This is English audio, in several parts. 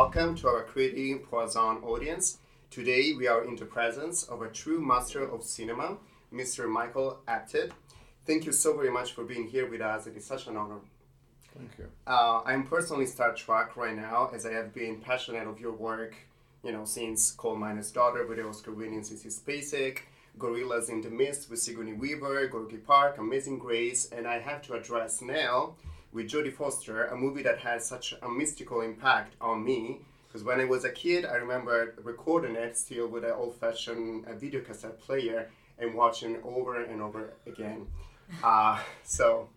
welcome to our Creating Poisson audience. Today we are in the presence of a true master of cinema, Mr. Michael Apted. Thank you so very much for being here with us. It is such an honor. Thank you. Uh, I'm personally starstruck right Nell, as I have been passionate of your work, you know, since Coal Miner's Daughter with the Oscar-winning Sissy Spacek, Gorillas in the Mist with Sigourney Weaver, Gorky Park, Amazing Grace, and I have to address now with Jodie Foster, a movie that has such a mystical impact on me. Because when I was a kid, I remember recording it still with an old-fashioned uh, video cassette player and watching over and over again. Uh, so,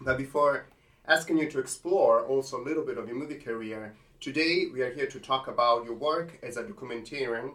but before asking you to explore also a little bit of your movie career, today we are here to talk about your work as a documentarian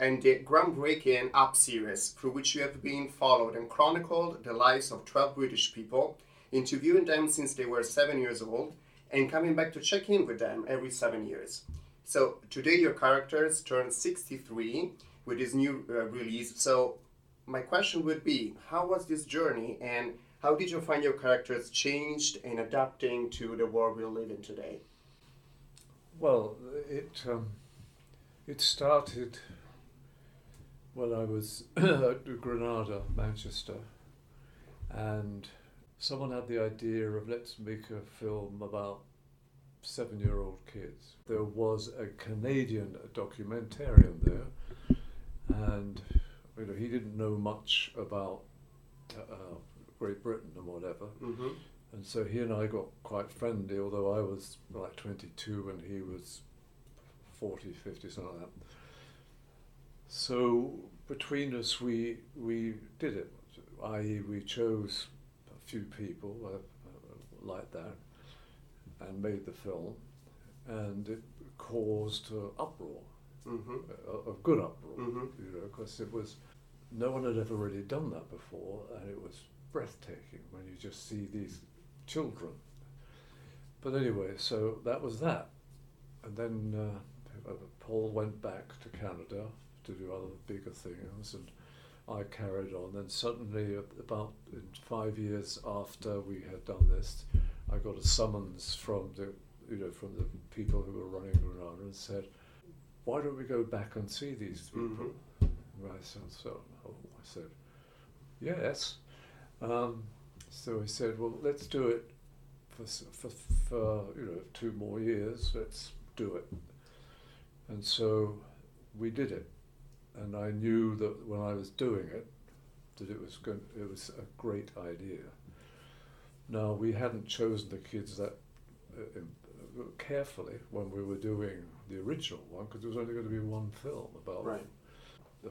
and the groundbreaking Up series, through which you have been followed and chronicled the lives of 12 British people, interviewing them since they were seven years old, and coming back to check in with them every seven years. So today your characters turn 63 with this new uh, release. So my question would be, how was this journey and how did you find your characters changed and adapting to the world we live in today? Well, it um, it started when I was at Granada, Manchester, and someone had the idea of let's make a film about seven-year-old kids. There was a Canadian documentarian there, and you know he didn't know much about uh, Great Britain and whatever. Mm-hmm. And so he and I got quite friendly, although I was like 22 and he was 40, 50, something like that. So between us, we, we did it, i.e., we chose few people uh, uh, like that and made the film, and it caused uproar, Mm-hmm. a, a good uproar, Mhm. you know, because it was no one had ever really done that before, and it was breathtaking when you just see these children. But anyway, so that was that, and then uh, uh, Paul went back to Canada to do other bigger things, and I carried on. Then suddenly, about five years after we had done this, I got a summons from the you know from the people who were running Granada and said, "Why don't we go back and see these people?" And I said, "So," oh, I said, "Yes." Um, so he said, "Well, let's do it for, for for you know two more years. Let's do it." And so we did it, and I knew that when I was doing it, that it was it was a great idea. Now we hadn't chosen the kids that uh, carefully when we were doing the original one because there was only going to be one film about Right.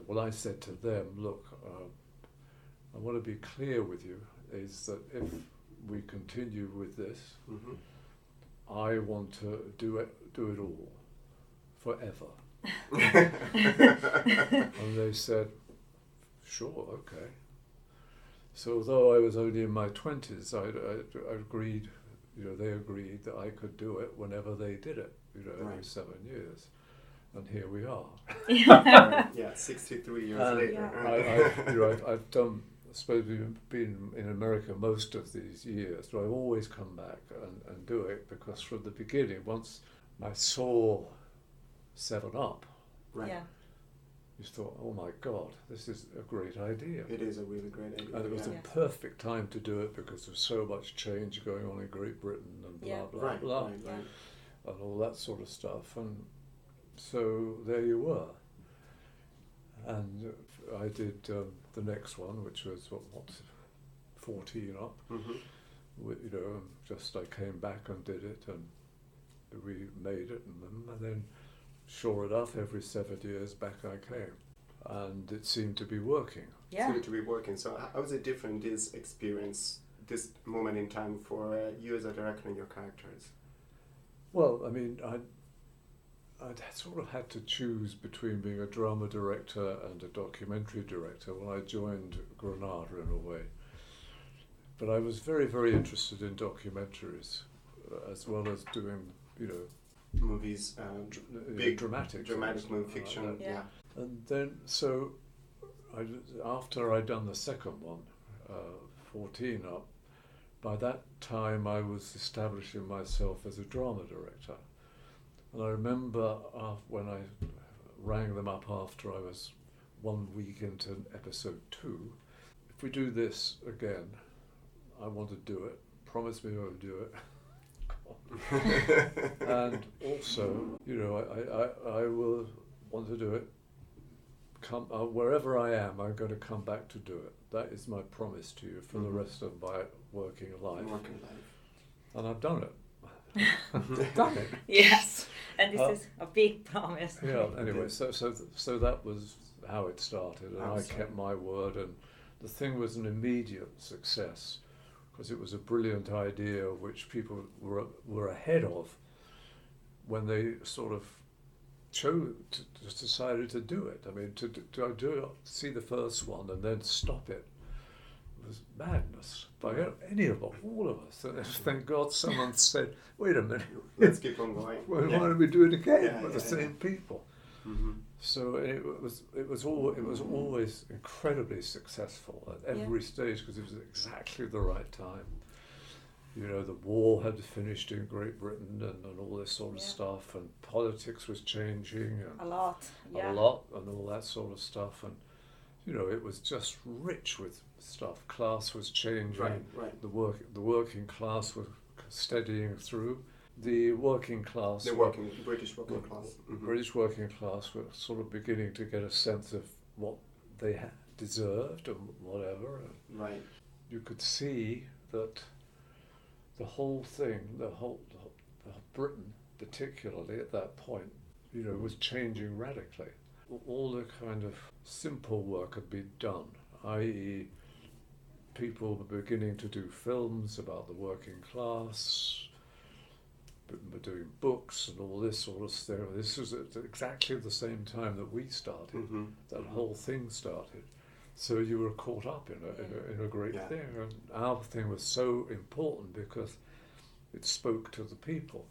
well, I said to them, look, uh, I want to be clear with you is that if we continue with this, Mm-hmm. I want to do it, do it all, forever. And they said, sure, okay. So although I was only in my twenties, I, I, I agreed, you know, they agreed that I could do it whenever they did it, you know, every Right. seven years, and here we are. yeah, 63 years Um, later. I, I, you know, I've, I've done, I suppose we've been in America most of these years, but I've always come back and, and do it because from the beginning, once I saw Seven Up, right. Yeah. you thought, oh my God, this is a great idea. It is a really great idea. And it was yeah. the perfect time to do it because there's so much change going on in Great Britain and blah, Yeah. blah, right, blah, right, right. and all that sort of stuff. And so there you were. And uh, I did um, the next one, which was what, what 14 up. Mm-hmm. wi- You know, just I came back and did it, and we made it, and, then- and then, sure enough, every seven years back I came, and it seemed to be working. Yeah. Seemed to be working. So h- how is it different, this experience, this moment in time for uh, you as a director and your characters? Well, I mean, I I'd sort of had to choose between being a drama director and a documentary director when I joined Granada in a way. But I was very, very interested in documentaries uh, as well as doing, you know, Movies, um, dr- uh, big dramatic, dramatic movie fiction. that. yeah. And then, so I, after I'd done the second one, uh, 14 up, by that time I was establishing myself as a drama director. And I remember uh, when I rang them up after I was one week into episode two. If we do this again, I want to do it. Promise me I'll do it. and also, you know, I, I, I will want to do it. Come uh, wherever I am, I'm going to come back to do it. That is my promise to you for Mhm. the rest of my working life, Working life. and I've done it. Done it. Yes, and this Uh, is a big promise. Yeah. Anyway, so so so that was how it started, and How it I started. kept my word, and the thing was an immediate success because it was a brilliant idea which people were were ahead of when they sort of chose to, just decided to do it. I mean, to, to, to do see the first one and then stop it was madness by any of us, all of us. And thank God someone said, "Wait a minute, Let's keep on going. why Yeah. why don't we do it again Yeah, with yeah, the same people?" Mhm. So it was it was all it was always incredibly successful at Yeah. every stage because it was exactly the right time. You know, the war had finished in Great Britain and, and all this sort of Yeah. stuff, and politics was changing and A lot. Yeah. a lot and all that sort of stuff, and you know, it was just rich with stuff. Class was changing Right, right. the work the working class was steadying through. The working class The were- working British working class. Mhm. British working class were sort of beginning to get a sense of what they deserved and whatever. And Right. you could see that the whole thing, the whole, the whole the Britain, particularly at that point, you know, was changing radically. All the kind of simple work had been done, i.e., people were beginning to do films about the working class, were doing books and all this sort of stuff. This was at exactly the same time that we started Mhm. that Mhm. whole thing started. So you were caught up in a, in a, in a great Yeah. thing. And our thing was so important because it spoke to the people.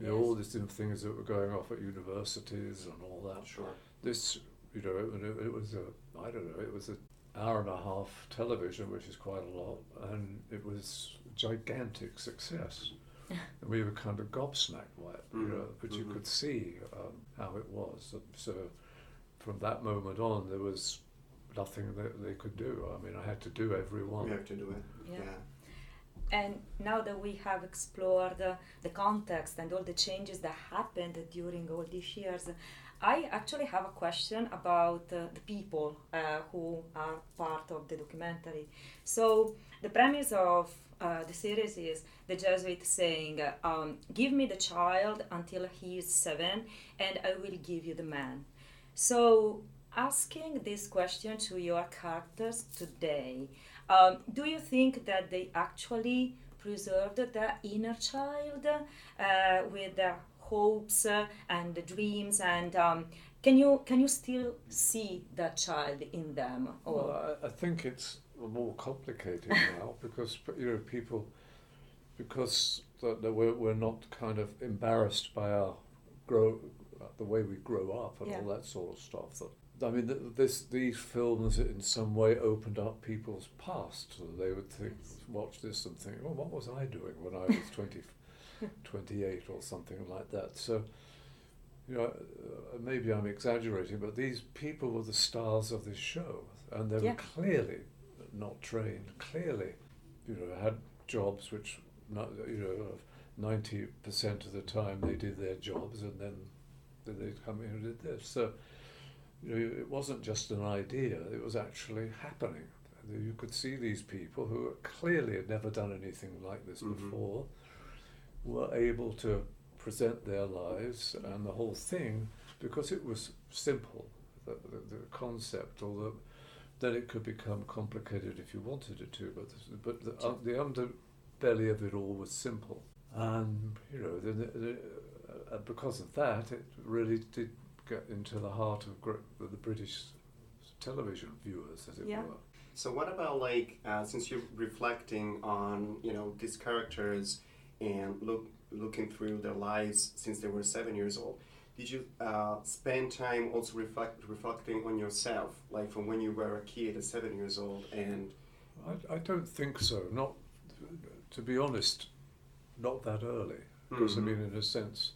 You know, all these different things that were going off at universities and all that. Sure. This, you know, it, it, was a, I don't know, it was an hour and a half television, which is quite a lot, and it was a gigantic success. And we were kind of gobsmacked by it, you Mhm, know, but you mhm. could see um, how it was. So from that moment on, there was nothing that they could do. I mean, I had to do every one. We have to do it. Yeah. Yeah. And now that we have explored uh, the context and all the changes that happened during all these years, I actually have a question about uh, the people uh, who are part of the documentary. So, the premise of uh, the series is the Jesuit saying, um, Give me the child until he is seven, and I will give you the man. So, asking this question to your characters today, um, do you think that they actually preserved the inner child uh, with the hopes uh, and the dreams and um, can you can you still see that child in them or Well, I, I think it's more complicated now because you know people because that, that we're, we're not kind of embarrassed by our grow the way we grow up and Yeah. all that sort of stuff. That I mean, this these films in some way opened up people's past. So they would think, watch this and think, oh, what was I doing when I was 20, 28 or something like that. So. You know, uh, maybe I'm exaggerating, but these people were the stars of this show, and they Yeah. were clearly not trained. Clearly, you know, had jobs which, not, you know, ninety percent of the time they did their jobs, and then then they'd come in and did this. So, you know, it wasn't just an idea; it was actually happening. You could see these people who clearly had never done anything like this Mhm. before were able to present their lives and the whole thing because it was simple the, the, the concept although then it could become complicated if you wanted it to but but the, uh, the underbelly of it all was simple and you know the, the, the, uh, because of that it really did get into the heart of gr- the British television viewers as it Yeah. were So what about like uh, since you're reflecting on you know these characters and look looking through their lives since they were seven years old, did you uh, spend time also reflect reflecting on yourself like from when you were a kid at seven years old and I, I don't think so. Not, to be honest, not that early. Because Mhm. I mean, in a sense,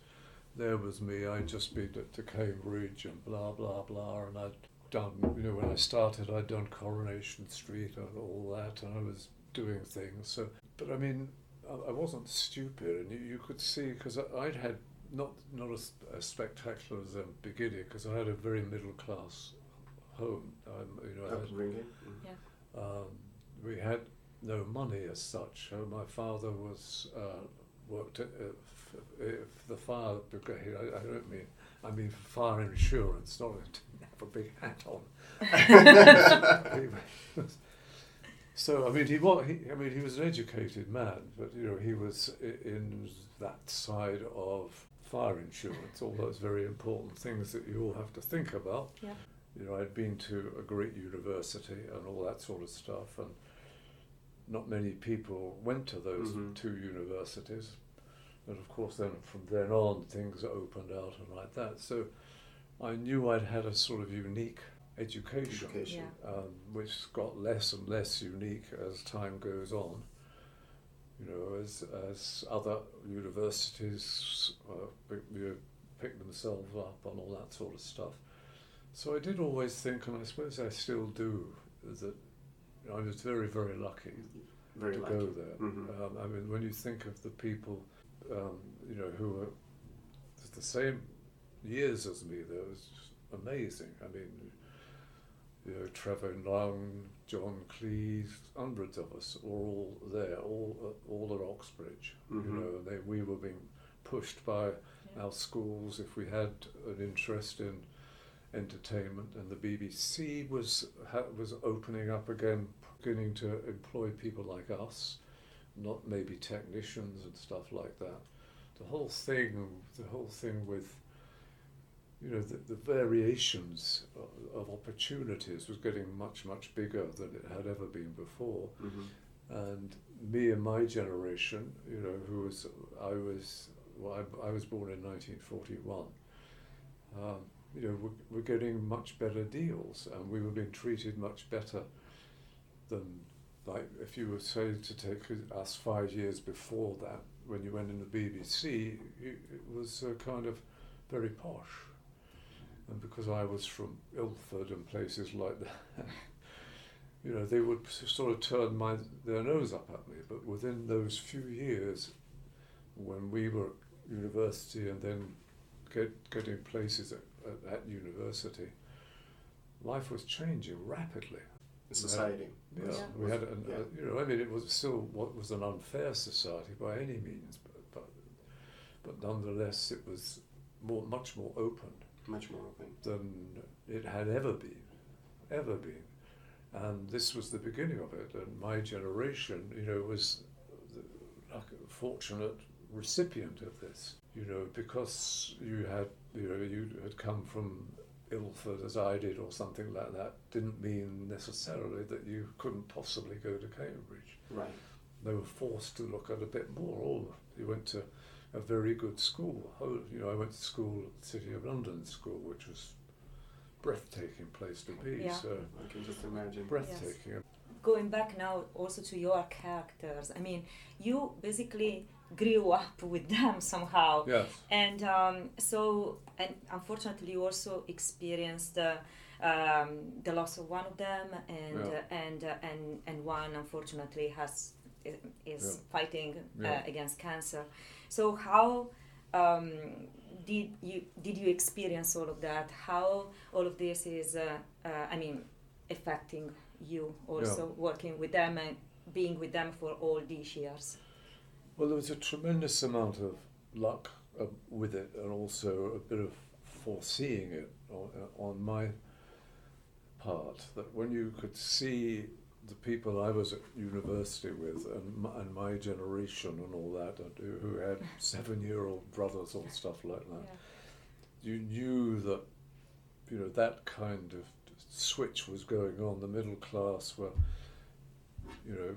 there was me. I'd just been to Cambridge and blah blah blah, and I'd done. You know, when I started, I'd done Coronation Street and all that, and I was doing things. So, but I mean, I, I wasn't stupid, and you, you could see because I'd had not not as, as spectacular as a beginning because I had a very middle class home. Um, you know, I had, Upbringing. Mm. um, we had no money as such. Uh, my father was uh, worked at, uh, f- uh, the fire brigade. I, I don't mean I mean fire insurance, not a, didn't have a big hat on. He was- so I mean he was he, I mean he was an educated man, but you know he was in that side of fire insurance, all those very important things that you all have to think about. Yeah. You know, I'd been to a great university and all that sort of stuff, and not many people went to those Mhm. two universities. And of course, then from then on, things opened out and like that. So I knew I'd had a sort of unique education, Education. um, which got less and less unique as time goes on. You know, as as other universities uh, pick, you pick themselves up on all that sort of stuff. So I did always think, and I suppose I still do, that I was very, very lucky Very to lucky. go there. Mhm. Um, I mean, when you think of the people, um, you know, who were the same years as me, that was just amazing. I mean, you know, Trevor Nunn, John Cleese, hundreds of us were all there, all uh, all at Oxbridge. You Mhm. know, they, we were being pushed by Yeah. our schools if we had an interest in entertainment, and the BBC was ha, was opening up again, beginning to employ people like us, not maybe technicians and stuff like that. The whole thing, the whole thing with you know the, the variations of, of opportunities was getting much much bigger than it had ever been before Mhm. and me and my generation, you know, who was I was well, I, I was born in 1941. Um, you know, we're, we're getting much better deals, and we were being treated much better than like if you were say to take us five years before that, when you went in the BBC, it was uh, kind of very posh. And because I was from Ilford and places like that, you know, they would sort of turn my, their nose up at me. But within those few years, when we were at university and then get, getting places at, at, university, life was changing rapidly. The society. Yeah, Yeah. we had, an, yeah. uh, you know, I mean, it was still what was an unfair society by any means, but but, but nonetheless, it was more, much more open much more open. than it had ever been, ever been. And this was the beginning of it. And my generation, you know, was the like, a fortunate recipient of this. You know, because you had, you know, you had come from Ilford as I did, or something like that, didn't mean necessarily that you couldn't possibly go to Cambridge. Right. They were forced to look at a bit more. All you went to a very good school. You know, I went to school at the City of London School, which was breathtaking place to be. Yeah. So I can just imagine. breathtaking. Going back now also to your characters, I mean, you basically grew up with them somehow. Yes. And um, so, and unfortunately, you also experienced uh, um, the loss of one of them, and Yeah. uh, and uh, and and one unfortunately has i- is Yeah. fighting Yeah. uh, against cancer. So how um, did you did you experience all of that? How all of this is, uh, uh, I mean, affecting you also working with them and being with them for all these years? Well, there was a tremendous amount of luck uh, with it, and also a bit of foreseeing it on, uh, on my part. That when you could see the people I was at university with, and my, and my generation, and all that, and who had seven-year-old brothers or stuff like that, you knew that you know that kind of switch was going on. The middle class were, you know,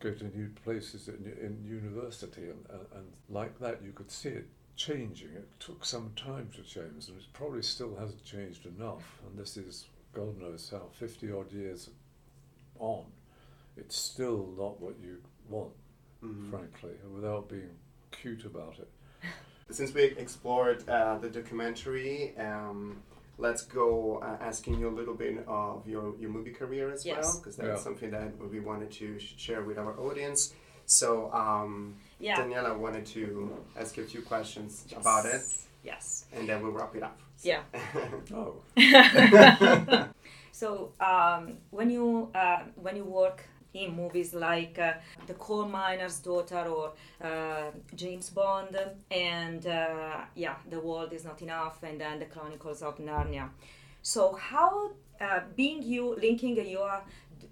go to new places in, in university, and, and, and like that, you could see it changing. It took some time to change, and it probably still hasn't changed enough. And this is God knows how fifty odd years on. It's still not what you want, Mhm. frankly, without being cute about it. since we explored uh, the documentary, um, let's go uh, asking you a little bit of your, your movie career as well, because that's Yeah. something that we wanted to sh- share with our audience. So, um, Yeah. Daniela wanted to ask you a few questions about it, Yes. and then we'll wrap it up. Yeah. Oh, So um, when you uh, when you work in movies like uh, The Coal Miner's Daughter or uh, James Bond and uh, yeah, The World Is Not Enough and then The Chronicles of Narnia. So how uh, being you linking your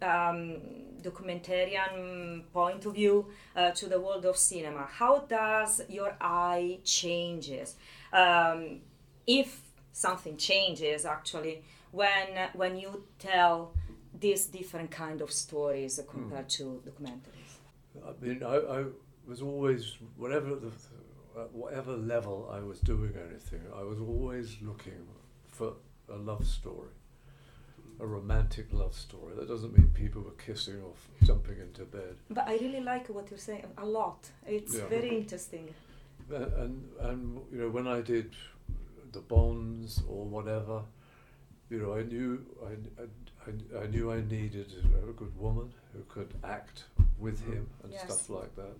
um, documentarian point of view uh, to the world of cinema, how does your eye changes? Um, if something changes actually when when you tell these different kind of stories compared hmm. to documentaries I mean, I, I was always, whatever the, at whatever level I was doing anything, I was always looking for a love story, a romantic love story. That doesn't mean people were kissing or f- jumping into bed. but i really like what you're saying a lot it's Yeah. very interesting A- And, and, you know, when I did the bonds or whatever, you know, I knew I, I, I knew I needed a good woman who could act with mm-hmm. him and Yes. stuff like that.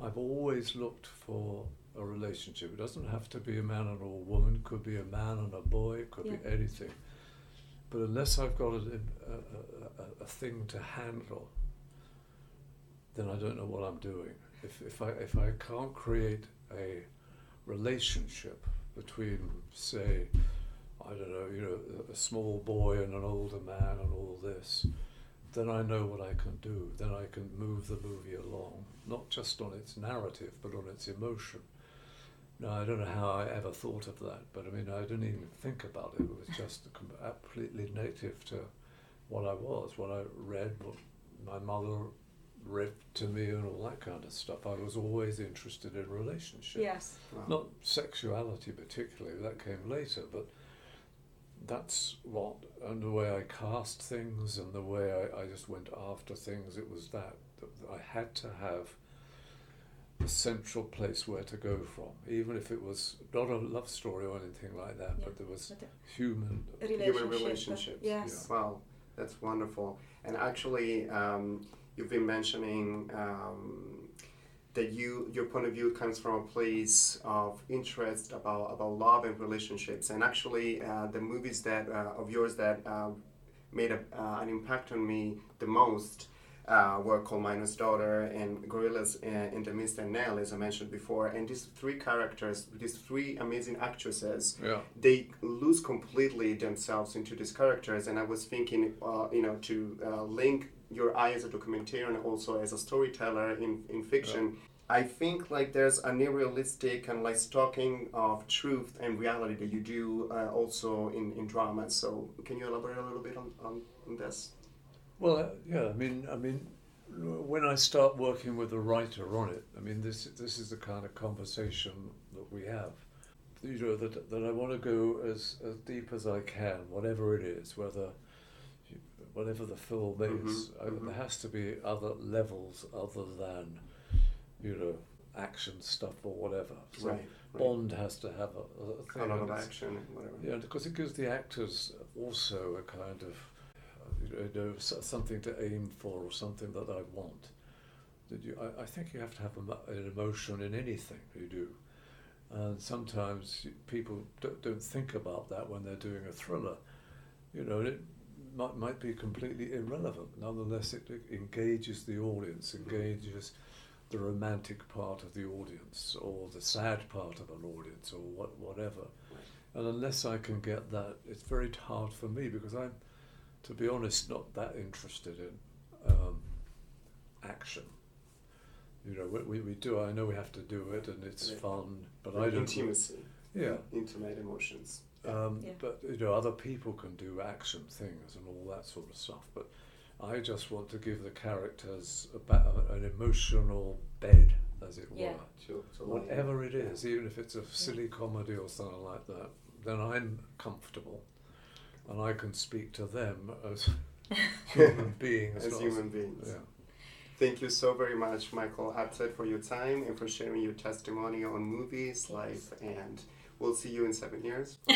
I've always looked for a relationship. It doesn't have to be a man and a woman. It could be a man and a boy. It could be anything. But unless I've got a, a, a, a, a thing to handle, then I don't know what I'm doing. If, if I if I can't create a relationship between, say, I don't know, you know, a- small boy and an older man and all this, then I know what I can do. Then I can move the movie along, not just on its narrative, but on its emotion. Now, I don't know how I ever thought of that, but I mean, I didn't even think about it. It was just completely native to what I was, what I read, what my mother read to me, and all that kind of stuff. I was always interested in relationships yes Wow. not sexuality particularly that came later but that's what and the way i cast things and the way i, I just went after things it was that, that i had to have a central place where to go from even if it was not a love story or anything like that Yeah. but there was But human relationship, Human relationships. yes Wow, that's wonderful. And actually, um, you've been mentioning um, that you your point of view comes from a place of interest about about love and relationships. And actually, uh, the movies that uh, of yours that uh, made a, uh, an impact on me the most. Uh, were Coal Miner's Daughter and Gorillas in, in the Mist and Nell, as I mentioned before. And these three characters, these three amazing actresses, yeah they lose completely themselves into these characters and i was thinking uh, you know to uh, link your eye as a documentarian also as a storyteller in, in fiction i think like there's a neorealistic and like stalking of truth and reality that you do uh, also in, in drama so can you elaborate a little bit on, on, on this Well, uh, yeah. I mean, I mean, when I start working with a writer on it, I mean, this this is the kind of conversation that we have. You know that that I want to go as as deep as I can, whatever it is, whether whatever the film is. Mhm, I, mhm. There has to be other levels other than, you know, action stuff or whatever. So right, right. Bond has to have a, a thing. a lot of action whatever yeah, because it gives the actors also a kind of, you know, something to aim for or something that I want. That you, I, I think you have to have a an emotion in anything you do, and sometimes people don't, don't think about that when they're doing a thriller. You know, it might, might be completely irrelevant. Nonetheless, it, it engages the audience, engages the romantic part of the audience, or the sad part of an audience, or what, whatever. And unless I can get that, it's very hard for me because I'm, to be honest, not that interested in um, action. You know, we, we, we do. I know we have to do it, and it's Right. fun. But I don't. intimacy Yeah. intimate emotions Um, Yeah. But you know, other people can do action things and all that sort of stuff. But I just want to give the characters a ba- an emotional bed, as it Yeah. were. to, to Whatever it is, even if it's a silly comedy or something like that, then I'm comfortable, and I can speak to them as human beings. as not human beings Yeah. Thank you so very much, Michael Apted, for your time and for sharing your testimony on movies, life, and we'll see you in seven years for,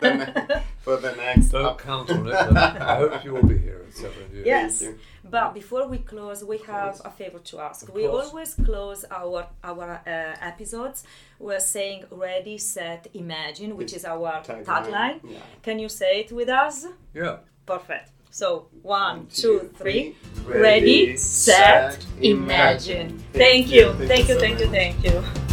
the ne- for the next. Don't up- count on it. I hope you will be here in seven years. Yes. But before we close, we have a favor to ask. Of We course. always close our our uh, episodes. We're saying "Ready, Set, Imagine," which is our Tagline. tagline. Yeah. Can you say it with us? Yeah. Perfect. So one, two, three. Ready, Ready, set, set, imagine. imagine. Thank you, Thank thank you you, so thank you, much. thank you.